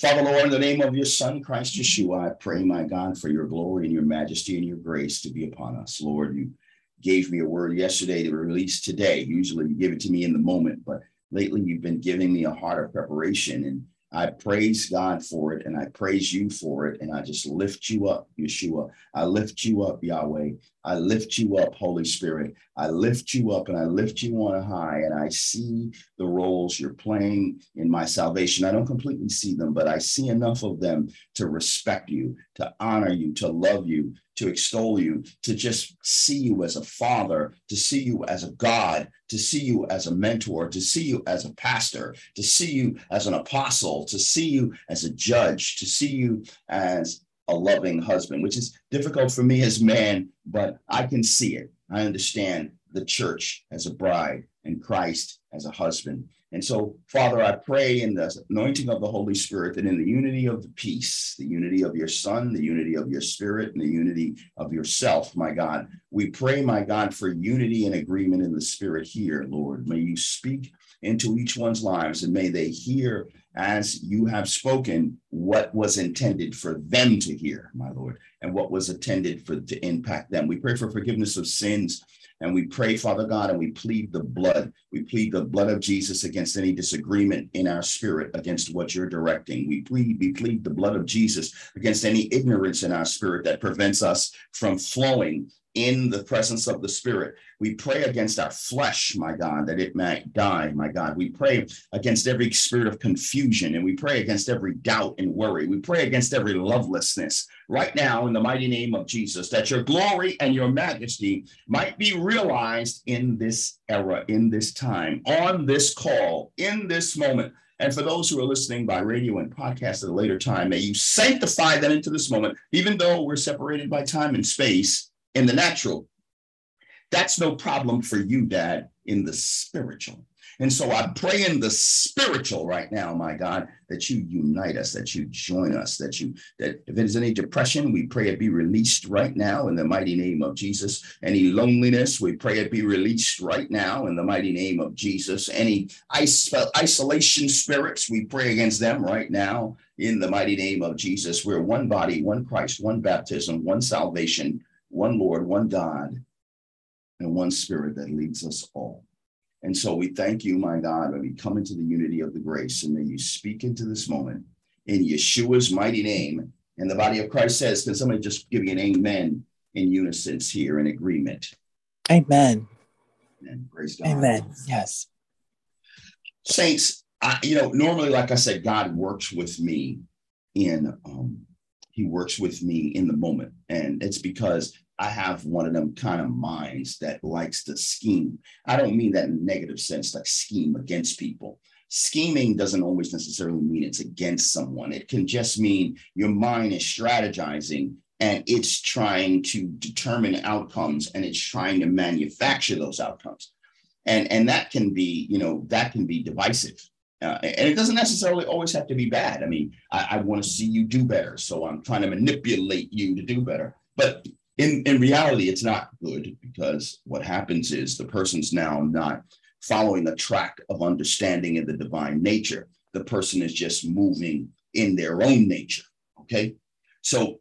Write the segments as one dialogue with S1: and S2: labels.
S1: Father, Lord, in the name of your Son, Christ Yeshua, I pray, my God, for your glory and your majesty and your grace to be upon us. Lord, you gave me a word yesterday to release today. Usually you give it to me in the moment, but lately you've been giving me a heart of preparation. And I praise God for it and I praise you for it. And I just lift you up, Yeshua. I lift you up, Yahweh. I lift you up, Holy Spirit. I lift you up and I lift you on high. And I see the roles you're playing in my salvation. I don't completely see them, but I see enough of them to respect you, to honor you, to love you, to extol you, to just see you as a father, to see you as a God, to see you as a mentor, to see you as a pastor, to see you as an apostle, to see you as a judge, to see you as a loving husband, which is difficult for me as man, but I can see it. I understand the church as a bride and Christ as a husband. And so, Father, I pray in the anointing of the Holy Spirit that in the unity of the peace, the unity of your Son, the unity of your Spirit, and the unity of yourself, my God, we pray, my God, for unity and agreement in the Spirit here, Lord. May you speak into each one's lives and may they hear as you have spoken what was intended for them to hear, my Lord, and what was intended for to impact them. We pray for forgiveness of sins and we pray, Father God, and we plead the blood. We plead the blood of Jesus against any disagreement in our spirit against what you're directing. We plead, we plead the blood of Jesus against any ignorance in our spirit that prevents us from flowing in the presence of the Spirit. We pray against our flesh, my God, that it might die, my God. We pray against every spirit of confusion and we pray against every doubt and worry. We pray against every lovelessness right now in the mighty name of Jesus, that your glory and your majesty might be realized in this era, in this time, on this call, in this moment. And for those who are listening by radio and podcast at a later time, may you sanctify them into this moment, even though we're separated by time and space in the natural. That's no problem for you, Dad, in the spiritual. And so I pray in the spiritual right now, my God, that you unite us, that you join us, that you, that if there's any depression, we pray it be released right now in the mighty name of Jesus. Any loneliness, we pray it be released right now in the mighty name of Jesus. Any isolation spirits, we pray against them right now in the mighty name of Jesus. We're one body, one Christ, one baptism, one salvation, one Lord, one God, and one Spirit that leads us all. And so we thank you, my God, when we come into the unity of the grace, and may you speak into this moment in Yeshua's mighty name. And the body of Christ says, can somebody just give me an amen in unison here in agreement?
S2: Amen.
S1: And praise God.
S2: Amen. Yes.
S1: Saints, I, you know, normally, like I said, God works with me in um, he works with me in the moment. And it's because I have one of them kind of minds that likes to scheme. I don't mean that in a negative sense, like scheme against people. Scheming doesn't always necessarily mean it's against someone. It can just mean your mind is strategizing and it's trying to determine outcomes and it's trying to manufacture those outcomes. And, and that can be, you know, that can be divisive. Uh, and it doesn't necessarily always have to be bad. I mean, I, I want to see you do better. So I'm trying to manipulate you to do better. But in, in reality, it's not good because what happens is the person's now not following the track of understanding in the divine nature. The person is just moving in their own nature. Okay. So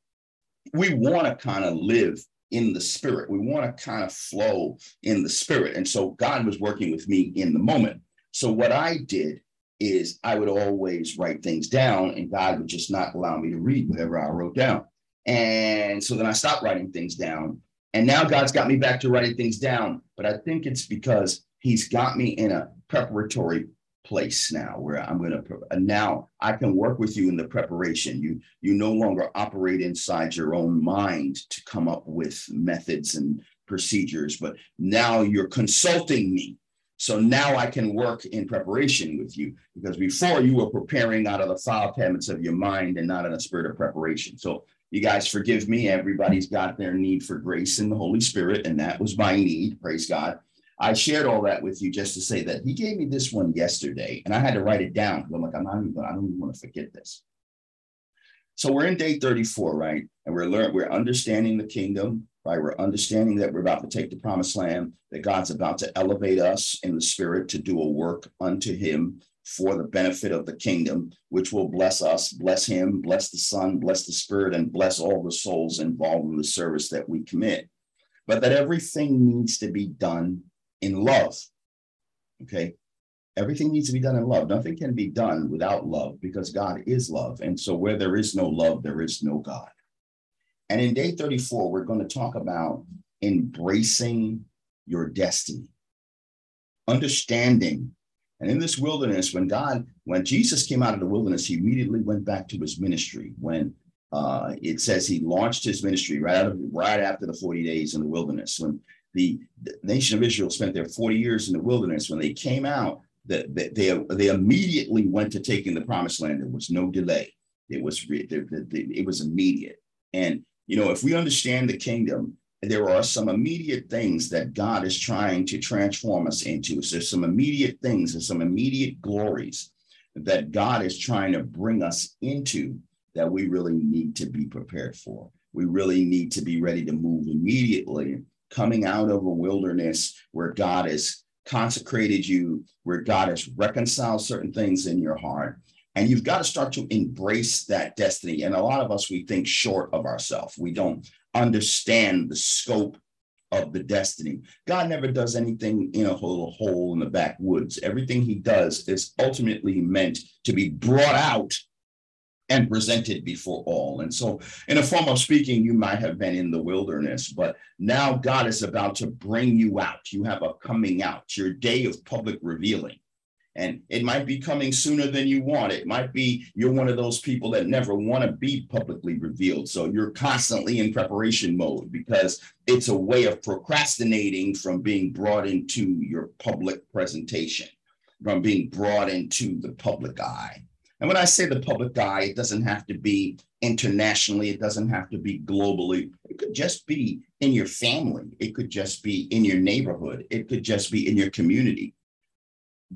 S1: we want to kind of live in the spirit. We want to kind of flow in the spirit. And so God was working with me in the moment. So what I did is I would always write things down and God would just not allow me to read whatever I wrote down. And so then I stopped writing things down. And now God's got me back to writing things down. But I think it's because He's got me in a preparatory place now where I'm going to now I can work with you in the preparation. You you no longer operate inside your own mind to come up with methods and procedures, but now you're consulting me so now I can work in preparation with you because before you were preparing out of the file cabinets of your mind and not in a spirit of preparation. So you guys forgive me. Everybody's got their need for grace in the Holy Spirit, and that was my need. Praise God. I shared all that with you just to say that he gave me this one yesterday, and I had to write it down I'm like, I'm not even, I don't even want to forget this. So we're in day 34, right? And we're learning, we're understanding the kingdom We're understanding that we're about to take the promised land, that God's about to elevate us in the spirit to do a work unto him for the benefit of the kingdom, which will bless us, bless him, bless the Son, bless the Spirit, and bless all the souls involved in the service that we commit. But that everything needs to be done in love. Okay. Everything needs to be done in love. Nothing can be done without love because God is love. And so where there is no love, there is no God. And in day 34, we're going to talk about embracing your destiny, understanding. And in this wilderness, when God, when Jesus came out of the wilderness, he immediately went back to his ministry. When uh, it says he launched his ministry right, out of, right after the 40 days in the wilderness. When the, the, nation of Israel spent their 40 years in the wilderness, when they came out, the, the, they, they immediately went to taking the promised land. There was no delay. It was, it was immediate. And, you know, if we understand the kingdom, there are some immediate things that God is trying to transform us into. So there's some immediate things and some immediate glories that God is trying to bring us into that we really need to be prepared for. We really need to be ready to move immediately, coming out of a wilderness where God has consecrated you, where God has reconciled certain things in your heart. And you've got to start to embrace that destiny. And a lot of us, we think short of ourselves. We don't understand the scope of the destiny. God never does anything in a little hole in the backwoods. Everything he does is ultimately meant to be brought out and presented before all. And so, in a form of speaking, you might have been in the wilderness, but now God is about to bring you out. You have a coming out, your day of public revealing. And it might be coming sooner than you want. It might be you're one of those people that never want to be publicly revealed. So you're constantly in preparation mode because it's a way of procrastinating from being brought into your public presentation, from being brought into the public eye. And when I say the public eye, it doesn't have to be internationally, it doesn't have to be globally. It could just be in your family, it could just be in your neighborhood, it could just be in your community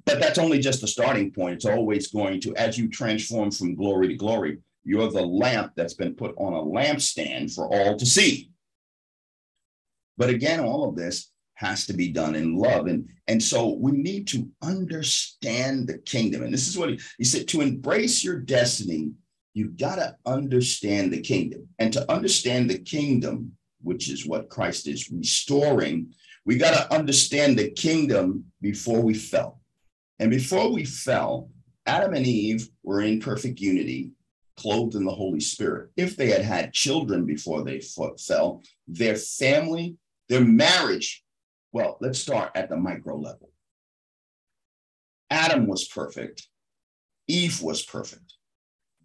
S1: but that's only just the starting point. It's always going to, as you transform from glory to glory, you're the lamp that's been put on a lampstand for all to see. But again, all of this has to be done in love. And, and so we need to understand the kingdom. And this is what he, he said to embrace your destiny, you've got to understand the kingdom. And to understand the kingdom, which is what Christ is restoring, we got to understand the kingdom before we fell. And before we fell, Adam and Eve were in perfect unity, clothed in the Holy Spirit. If they had had children before they fell, their family, their marriage, well, let's start at the micro level. Adam was perfect. Eve was perfect.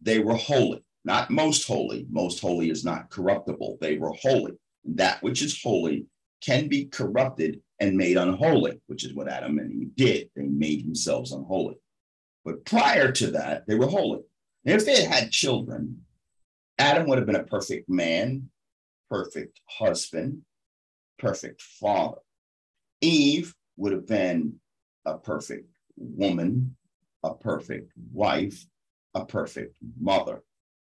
S1: They were holy, not most holy. Most holy is not corruptible. They were holy. That which is holy can be corrupted and made unholy, which is what Adam and Eve did. They made themselves unholy. But prior to that, they were holy. And if they had had children, Adam would have been a perfect man, perfect husband, perfect father. Eve would have been a perfect woman, a perfect wife, a perfect mother.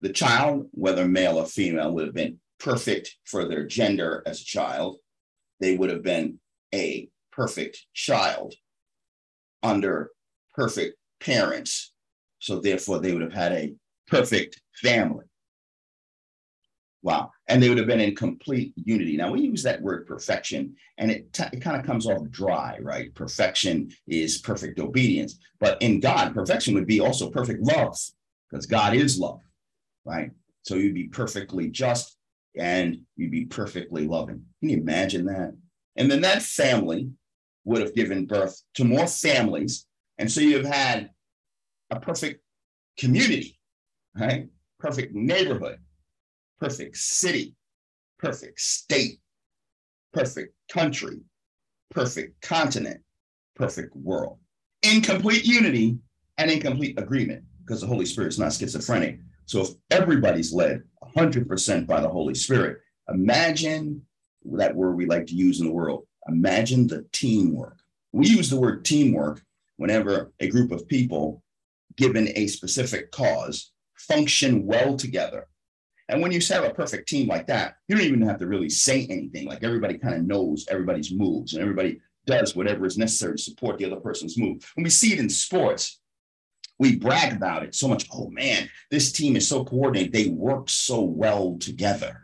S1: The child, whether male or female, would have been perfect for their gender as a child. They would have been a perfect child under perfect parents. So therefore, they would have had a perfect family. Wow. And they would have been in complete unity. Now, we use that word perfection, and it, t- it kind of comes off dry, right? Perfection is perfect obedience. But in God, perfection would be also perfect love, because God is love, right? So you'd be perfectly just and you'd be perfectly loving. Can you imagine that? And then that family would have given birth to more families. And so you've had a perfect community, right? Perfect neighborhood, perfect city, perfect state, perfect country, perfect continent, perfect world. In complete unity and in complete agreement, because the Holy Spirit is not schizophrenic. So if everybody's led 100% by the Holy Spirit, imagine that word we like to use in the world. Imagine the teamwork. We use the word teamwork whenever a group of people, given a specific cause, function well together. And when you have a perfect team like that, you don't even have to really say anything. Like everybody kind of knows everybody's moves and everybody does whatever is necessary to support the other person's move. When we see it in sports, We brag about it so much. Oh man, this team is so coordinated. They work so well together.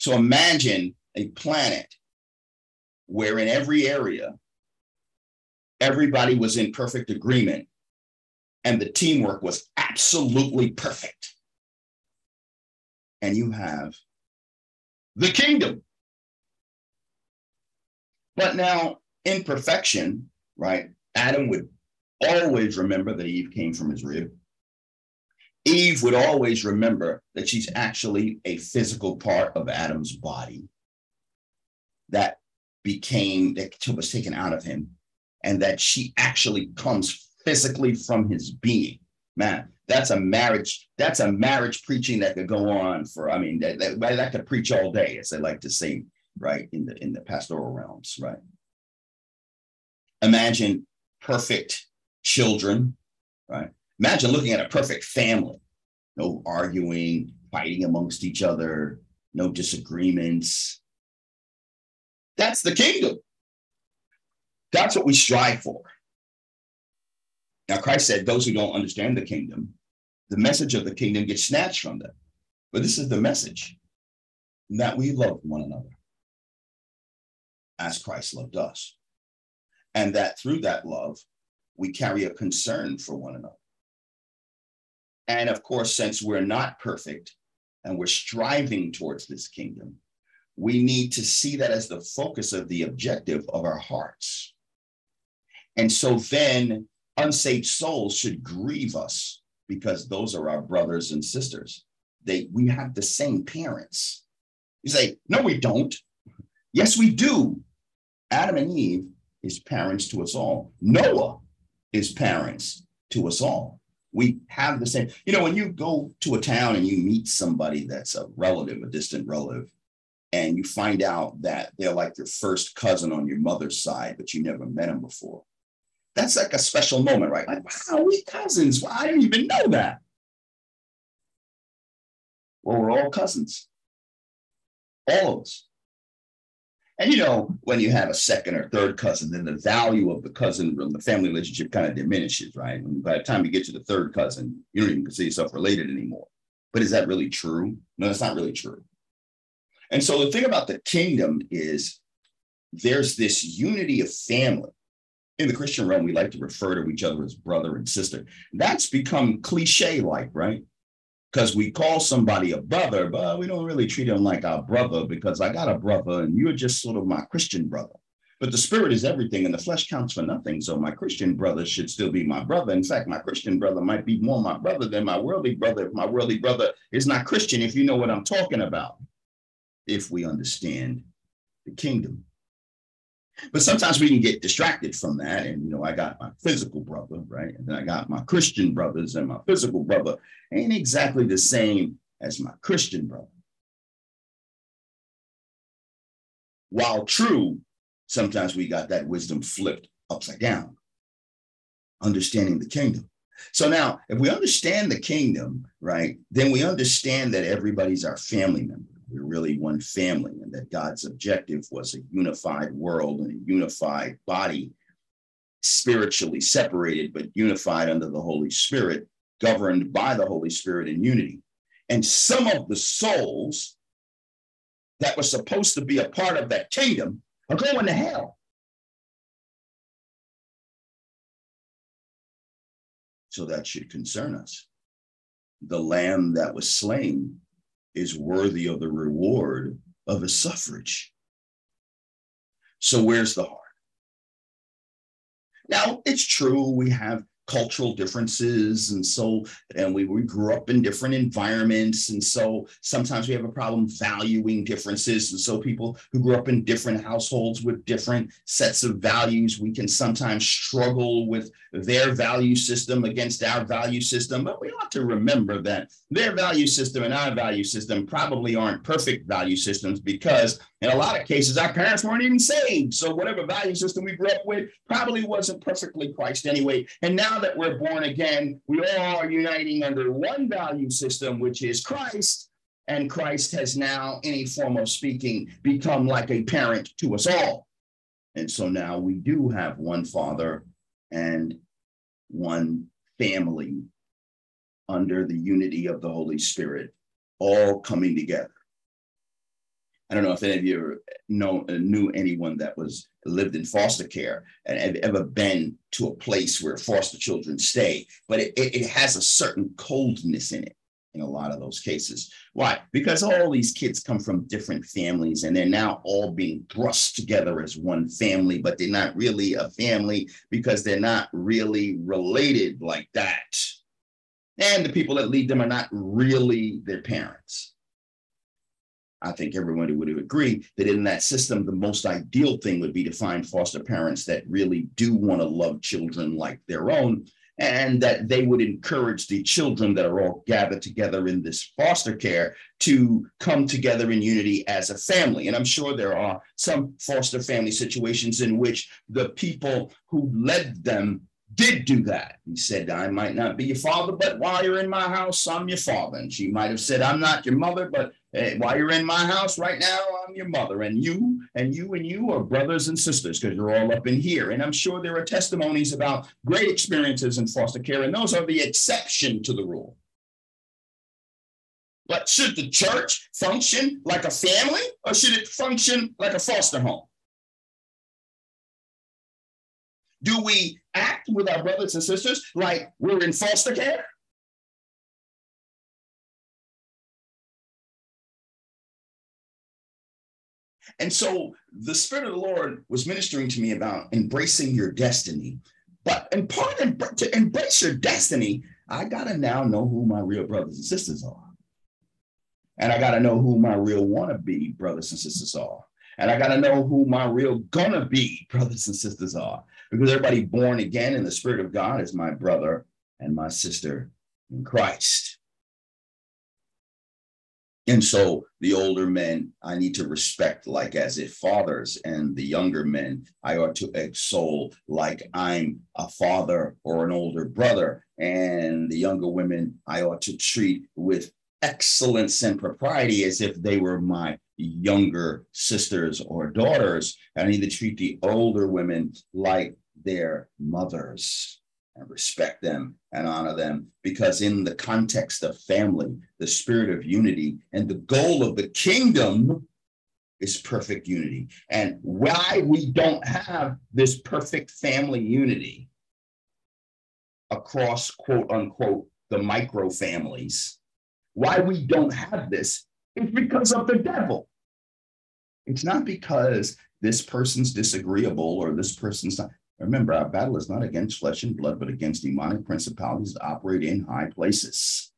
S1: So imagine a planet where in every area, everybody was in perfect agreement and the teamwork was absolutely perfect. And you have the kingdom. But now, imperfection, right? Adam would always remember that Eve came from his rib. Eve would always remember that she's actually a physical part of Adam's body that became, that was taken out of him, and that she actually comes physically from his being. Man, that's a marriage, that's a marriage preaching that could go on for, I mean, that, that, that could preach all day, as they like to say, right, in the in the pastoral realms, right? Imagine perfect children, right? Imagine looking at a perfect family, no arguing, fighting amongst each other, no disagreements. That's the kingdom. That's what we strive for. Now, Christ said, Those who don't understand the kingdom, the message of the kingdom gets snatched from them. But this is the message that we love one another as Christ loved us. And that through that love, we carry a concern for one another. And of course, since we're not perfect and we're striving towards this kingdom, we need to see that as the focus of the objective of our hearts. And so then unsaved souls should grieve us because those are our brothers and sisters. They we have the same parents. You say, no, we don't. Yes, we do. Adam and Eve is parents to us all. Noah is parents to us all. We have the same, you know, when you go to a town and you meet somebody that's a relative, a distant relative, and you find out that they're like your first cousin on your mother's side, but you never met them before that's like a special moment, right? Like, wow, we cousins. Well, I didn't even know that. Well, we're all cousins. All of us. And you know, when you have a second or third cousin, then the value of the cousin, the family relationship kind of diminishes, right? And by the time you get to the third cousin, you don't even consider yourself related anymore. But is that really true? No, that's not really true. And so the thing about the kingdom is there's this unity of family in the Christian realm, we like to refer to each other as brother and sister. That's become cliche like, right? Because we call somebody a brother, but we don't really treat him like our brother because I got a brother and you're just sort of my Christian brother. But the spirit is everything and the flesh counts for nothing. So my Christian brother should still be my brother. In fact, my Christian brother might be more my brother than my worldly brother if my worldly brother is not Christian, if you know what I'm talking about, if we understand the kingdom. But sometimes we can get distracted from that. And, you know, I got my physical brother, right? And then I got my Christian brothers, and my physical brother ain't exactly the same as my Christian brother. While true, sometimes we got that wisdom flipped upside down, understanding the kingdom. So now, if we understand the kingdom, right, then we understand that everybody's our family member. We're really one family, and that God's objective was a unified world and a unified body, spiritually separated, but unified under the Holy Spirit, governed by the Holy Spirit in unity. And some of the souls that were supposed to be a part of that kingdom are going to hell. So that should concern us. The lamb that was slain is worthy of the reward of his suffrage. So, where's the heart? Now, it's true, we have cultural differences and so and we, we grew up in different environments and so sometimes we have a problem valuing differences and so people who grew up in different households with different sets of values we can sometimes struggle with their value system against our value system but we ought to remember that their value system and our value system probably aren't perfect value systems because in a lot of cases, our parents weren't even saved. So whatever value system we grew up with probably wasn't perfectly Christ anyway. And now that we're born again, we all are uniting under one value system, which is Christ. And Christ has now, in a form of speaking, become like a parent to us all. And so now we do have one father and one family under the unity of the Holy Spirit, all coming together. I don't know if any of you know uh, knew anyone that was lived in foster care and have ever been to a place where foster children stay, but it, it, it has a certain coldness in it in a lot of those cases. Why? Because all these kids come from different families and they're now all being thrust together as one family, but they're not really a family because they're not really related like that. And the people that lead them are not really their parents. I think everyone would agree that in that system, the most ideal thing would be to find foster parents that really do want to love children like their own, and that they would encourage the children that are all gathered together in this foster care to come together in unity as a family. And I'm sure there are some foster family situations in which the people who led them did do that. He said, I might not be your father, but while you're in my house, I'm your father. And she might have said, I'm not your mother, but hey, while you're in my house right now, I'm your mother. And you and you and you are brothers and sisters because you're all up in here. And I'm sure there are testimonies about great experiences in foster care, and those are the exception to the rule. But should the church function like a family or should it function like a foster home? Do we act with our brothers and sisters like we're in foster care? And so the Spirit of the Lord was ministering to me about embracing your destiny. But in part to embrace your destiny, I got to now know who my real brothers and sisters are. And I got to know who my real wanna be brothers and sisters are. And I got to know who my real gonna be brothers and sisters are because everybody born again in the Spirit of God is my brother and my sister in Christ. And so the older men I need to respect like as if fathers, and the younger men I ought to extol like I'm a father or an older brother. And the younger women I ought to treat with excellence and propriety as if they were my younger sisters or daughters. I need to treat the older women like their mothers and respect them and honor them. Because in the context of family the spirit of unity and the goal of the kingdom is perfect unity. And why we don't have this perfect family unity across quote unquote the micro families why we don't have this is because of the devil. It's not because this person's disagreeable or this person's not Remember, our battle is not against flesh and blood, but against demonic principalities that operate in high places.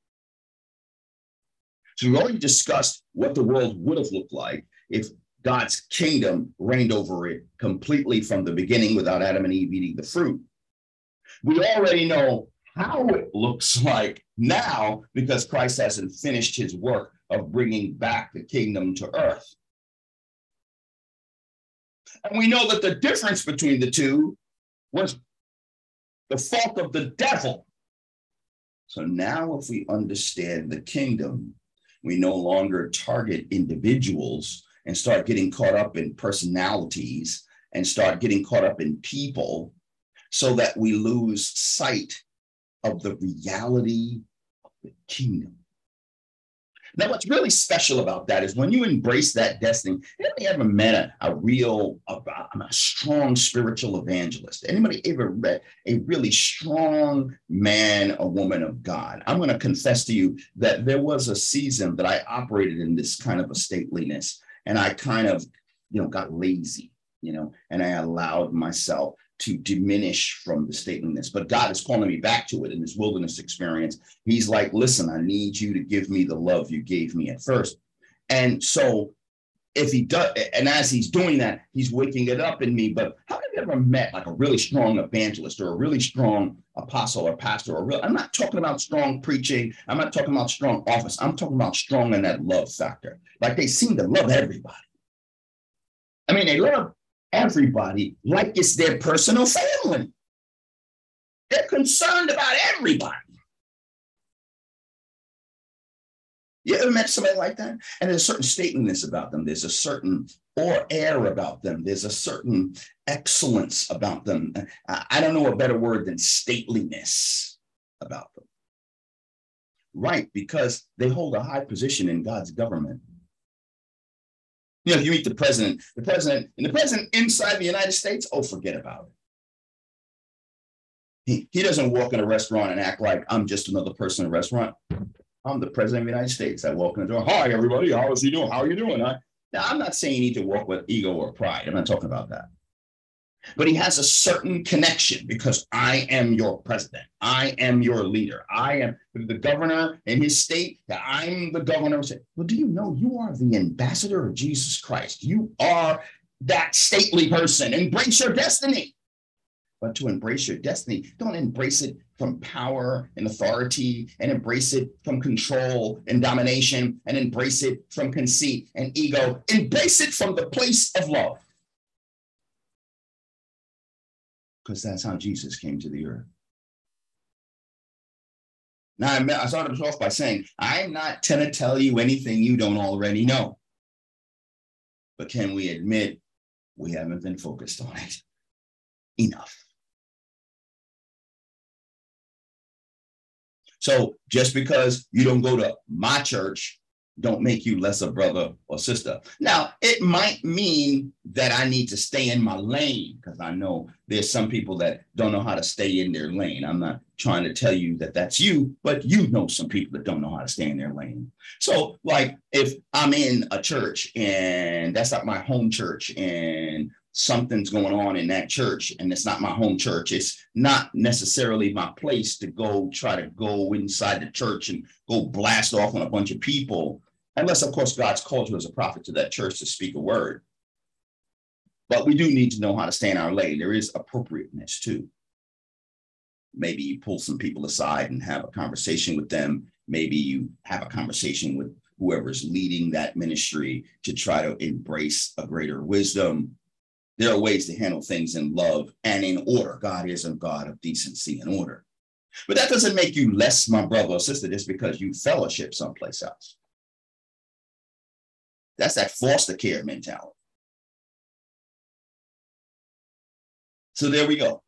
S1: So we've already discussed what the world would have looked like if God's kingdom reigned over it completely from the beginning without Adam and Eve eating the fruit. We already know how it looks like now because Christ hasn't finished his work of bringing back the kingdom to earth. And we know that the difference between the two was the fault of the devil. So now, if we understand the kingdom, we no longer target individuals and start getting caught up in personalities and start getting caught up in people so that we lose sight of the reality of the kingdom. Now, what's really special about that is when you embrace that destiny, anybody ever met a, a real, a, a strong spiritual evangelist? Anybody ever met a really strong man or woman of God? I'm going to confess to you that there was a season that I operated in this kind of a stateliness, and I kind of, you know, got lazy, you know, and I allowed myself to diminish from the stateliness. But God is calling me back to it in this wilderness experience. He's like, listen, I need you to give me the love you gave me at first. And so if he does, and as he's doing that, he's waking it up in me. But how have you ever met like a really strong evangelist or a really strong apostle or pastor or real? I'm not talking about strong preaching. I'm not talking about strong office. I'm talking about strong in that love factor. Like they seem to love everybody. I mean, they love everybody like it's their personal family. They're concerned about everybody. You ever met somebody like that? And there's a certain stateliness about them. There's a certain or air about them. There's a certain excellence about them. I don't know a better word than stateliness about them. Right, because they hold a high position in God's government. You know, you meet the president, the president, and the president inside the United States, oh, forget about it. He, he doesn't walk in a restaurant and act like I'm just another person in a restaurant. I'm the president of the United States. I walk in the door. Hi, everybody. How is he doing? How are you doing? I, now, I'm not saying you need to walk with ego or pride. I'm not talking about that. But he has a certain connection because I am your president. I am your leader. I am the governor in his state. I'm the governor. Well, do you know you are the ambassador of Jesus Christ? You are that stately person. Embrace your destiny but to embrace your destiny. Don't embrace it from power and authority and embrace it from control and domination and embrace it from conceit and ego. Embrace it from the place of love. Because that's how Jesus came to the earth. Now, I started off by saying, I'm not going to tell you anything you don't already know. But can we admit we haven't been focused on it enough? So just because you don't go to my church, don't make you less a brother or sister. Now, it might mean that I need to stay in my lane because I know there's some people that don't know how to stay in their lane. I'm not trying to tell you that that's you, but you know some people that don't know how to stay in their lane. So, like, if I'm in a church and that's not my home church and something's going on in that church and it's not my home church. It's not necessarily my place to go try to go inside the church and go blast off on a bunch of people unless of course god's called you as a prophet to that church to speak a word. But we do need to know how to stay in our lane. There is appropriateness too. Maybe you pull some people aside and have a conversation with them. Maybe you have a conversation with whoever's leading that ministry to try to embrace a greater wisdom there are ways to handle things in love and in order. God is a God of decency and order. But that doesn't make you less my brother or sister just because you fellowship someplace else. That's that foster care mentality. So there we go.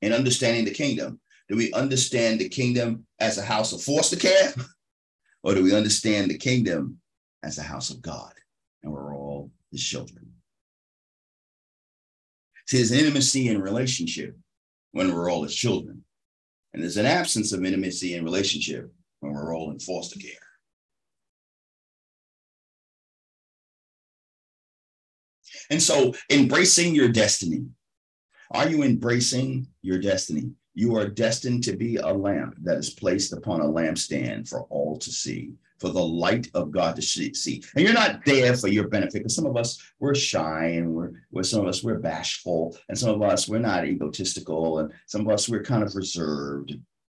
S1: In understanding the kingdom, do we understand the kingdom as a house of foster care? Or do we understand the kingdom as a house of God? And we're all his children. See, there's intimacy in relationship when we're all his children. And there's an absence of intimacy in relationship when we're all in foster care. And so, embracing your destiny. Are you embracing your destiny? You are destined to be a lamp that is placed upon a lampstand for all to see for the light of God to see. And you're not there for your benefit because some of us we're shy and we're, we're some of us we're bashful and some of us we're not egotistical and some of us we're kind of reserved.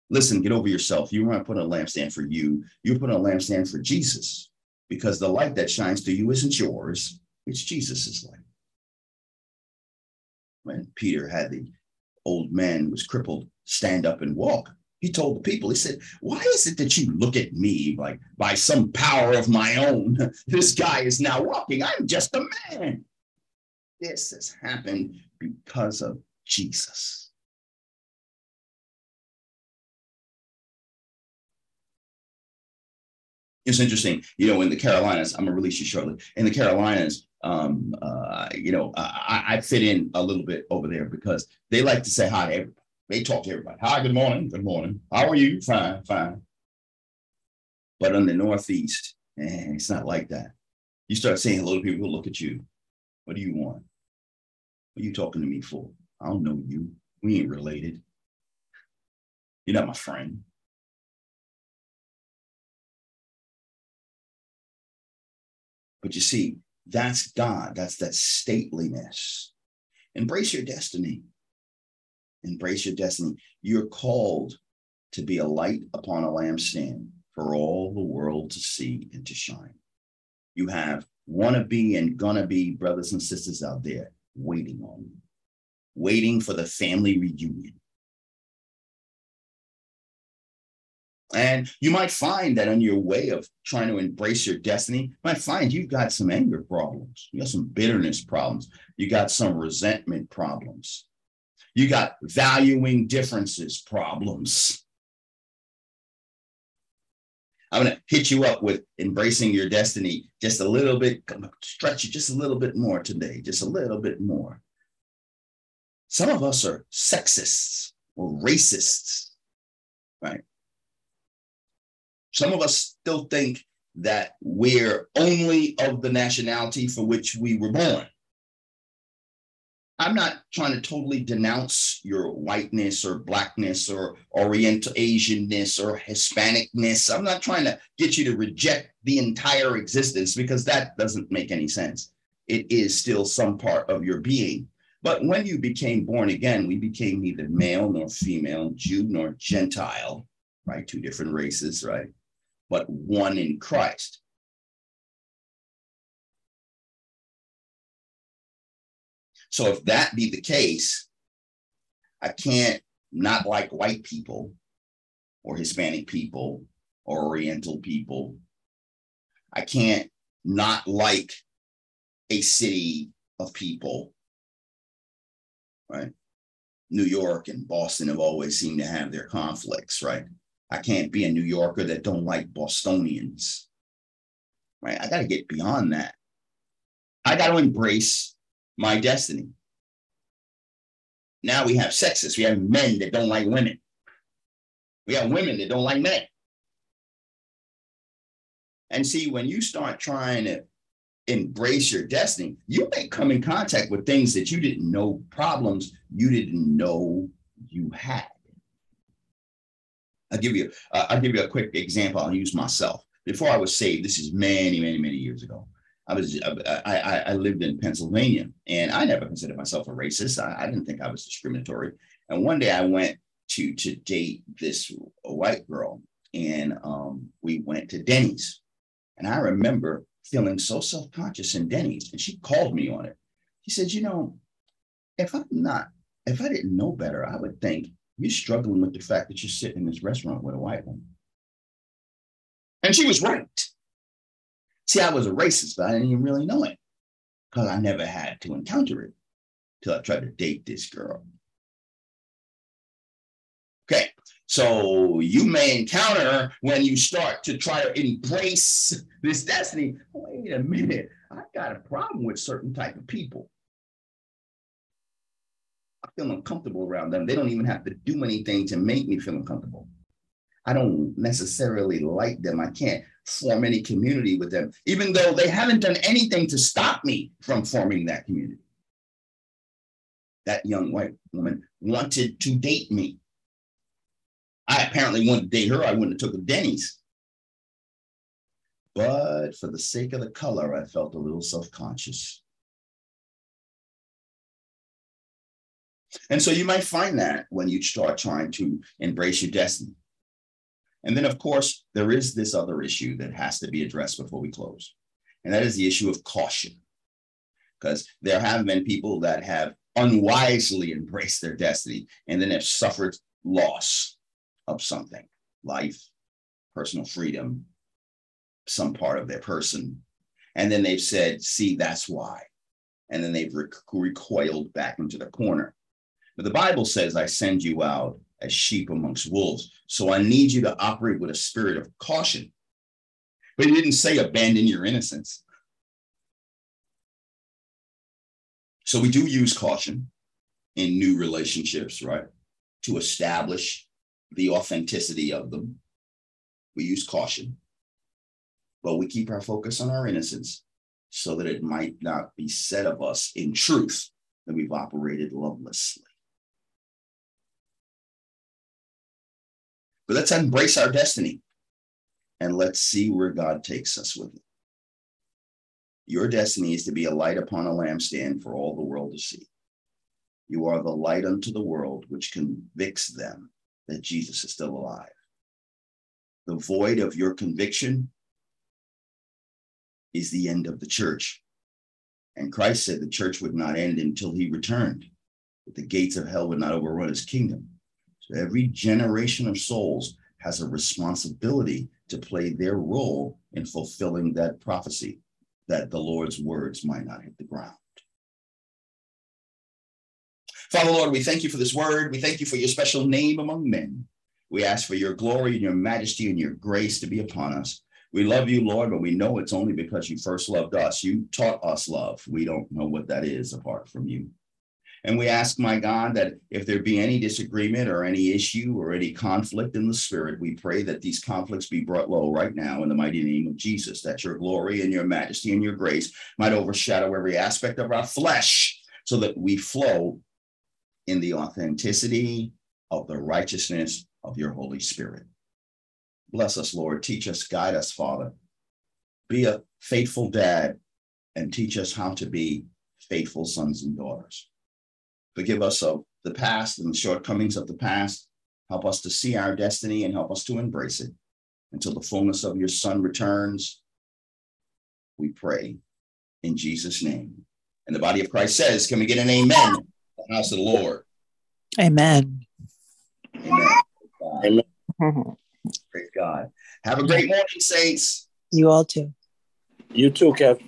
S1: Listen, get over yourself. You want to put a lampstand for you. You put a lampstand for Jesus because the light that shines through you isn't yours. It's Jesus's light. When Peter had the old man was crippled stand up and walk, he told the people, he said, Why is it that you look at me like by some power of my own? This guy is now walking. I'm just a man. This has happened because of Jesus. It's interesting, you know, in the Carolinas, I'm gonna release you shortly. In the Carolinas, um, uh, you know, I, I fit in a little bit over there because they like to say hi to everybody. They talk to everybody. Hi, good morning. Good morning. How are you? Fine, fine. But in the Northeast, eh, it's not like that. You start saying hello to people look at you. What do you want? What are you talking to me for? I don't know you. We ain't related. You're not my friend. But you see, that's God. That's that stateliness. Embrace your destiny. Embrace your destiny. You're called to be a light upon a lampstand for all the world to see and to shine. You have wanna be and gonna be brothers and sisters out there waiting on you, waiting for the family reunion. And you might find that on your way of trying to embrace your destiny, you might find you've got some anger problems, you got some bitterness problems, you got some resentment problems. You got valuing differences problems. I'm going to hit you up with embracing your destiny just a little bit, stretch you just a little bit more today, just a little bit more. Some of us are sexists or racists, right? Some of us still think that we're only of the nationality for which we were born. I'm not trying to totally denounce your whiteness or blackness or Oriental Asianness or Hispanicness. I'm not trying to get you to reject the entire existence because that doesn't make any sense. It is still some part of your being. But when you became born again, we became neither male nor female, Jew nor Gentile, right? Two different races, right? But one in Christ. So if that be the case, I can't not like white people or Hispanic people or Oriental people. I can't not like a city of people, right? New York and Boston have always seemed to have their conflicts, right? I can't be a New Yorker that don't like Bostonians, right? I got to get beyond that. I got to embrace my destiny. Now we have sexists. We have men that don't like women. We have women that don't like men. And see, when you start trying to embrace your destiny, you may come in contact with things that you didn't know, problems you didn't know you had. I'll give you, uh, I'll give you a quick example. I'll use myself. Before I was saved, this is many, many, many years ago. I was I, I, I, lived in Pennsylvania, and I never considered myself a racist. I, I, didn't think I was discriminatory. And one day I went to to date this white girl, and um, we went to Denny's, and I remember feeling so self conscious in Denny's, and she called me on it. She said, "You know, if I'm not, if I didn't know better, I would think you're struggling with the fact that you're sitting in this restaurant with a white woman." And she was right. See, I was a racist, but I didn't even really know it because I never had to encounter it till I tried to date this girl. Okay, so you may encounter when you start to try to embrace this destiny. Wait a minute, I got a problem with certain type of people. I feel uncomfortable around them. They don't even have to do anything to make me feel uncomfortable. I don't necessarily like them. I can't form any community with them, even though they haven't done anything to stop me from forming that community. That young white woman wanted to date me. I apparently wanted to date her. I wouldn't have took a Denny's. But for the sake of the color, I felt a little self-conscious. And so you might find that when you start trying to embrace your destiny. And then, of course, there is this other issue that has to be addressed before we close, and that is the issue of caution. Because there have been people that have unwisely embraced their destiny and then have suffered loss of something life, personal freedom, some part of their person. And then they've said, see, that's why. And then they've recoiled back into the corner. But the Bible says, I send you out as sheep amongst wolves. So I need you to operate with a spirit of caution. But he didn't say abandon your innocence. So we do use caution in new relationships, right? To establish the authenticity of them. We use caution, but we keep our focus on our innocence so that it might not be said of us in truth that we've operated lovelessly. But let's embrace our destiny and let's see where God takes us with it. Your destiny is to be a light upon a lampstand for all the world to see. You are the light unto the world, which convicts them that Jesus is still alive. The void of your conviction is the end of the church. And Christ said the church would not end until he returned, that the gates of hell would not overrun his kingdom. So every generation of souls has a responsibility to play their role in fulfilling that prophecy that the Lord's words might not hit the ground. Father, Lord, we thank you for this word. We thank you for your special name among men. We ask for your glory and your majesty and your grace to be upon us. We love you, Lord, but we know it's only because you first loved us. You taught us love. We don't know what that is apart from you. And we ask, my God, that if there be any disagreement or any issue or any conflict in the spirit, we pray that these conflicts be brought low right now in the mighty name of Jesus, that your glory and your majesty and your grace might overshadow every aspect of our flesh so that we flow in the authenticity of the righteousness of your Holy Spirit. Bless us, Lord. Teach us, guide us, Father. Be a faithful dad and teach us how to be faithful sons and daughters. Forgive us of the past and the shortcomings of the past. Help us to see our destiny and help us to embrace it until the fullness of your Son returns. We pray in Jesus' name. And the body of Christ says, Can we get an amen? The house of the Lord.
S2: Amen.
S1: Amen.
S3: Amen.
S1: Praise God. Have a great morning, saints.
S2: You all too.
S3: You too, Kev.